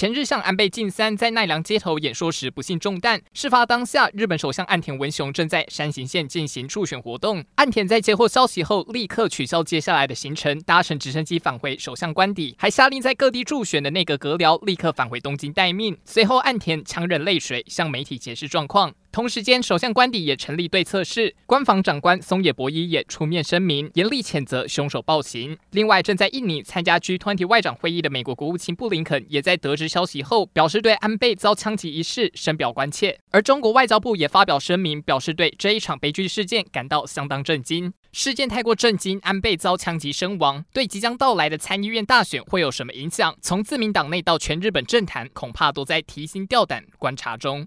前日向安倍晋三在奈良街头演说时不幸中弹。事发当下，日本首相岸田文雄正在山形县进行助选活动。岸田在接获消息后，立刻取消接下来的行程，搭乘直升机返回首相官邸，还下令在各地助选的内阁阁僚立刻返回东京待命。随后，岸田强忍泪水向媒体解释状况。同时间，首相官邸也成立对策室，官房长官松野博一也出面声明，严厉谴责凶手暴行。另外，正在印尼参加 G20 外长会议的美国国务卿布林肯，也在得知消息后，表示对安倍遭枪击一事深表关切。而中国外交部也发表声明，表示对这一场悲剧事件感到相当震惊。事件太过震惊，安倍遭枪击身亡，对即将到来的参议院大选会有什么影响？从自民党内到全日本政坛，恐怕都在提心吊胆观察中。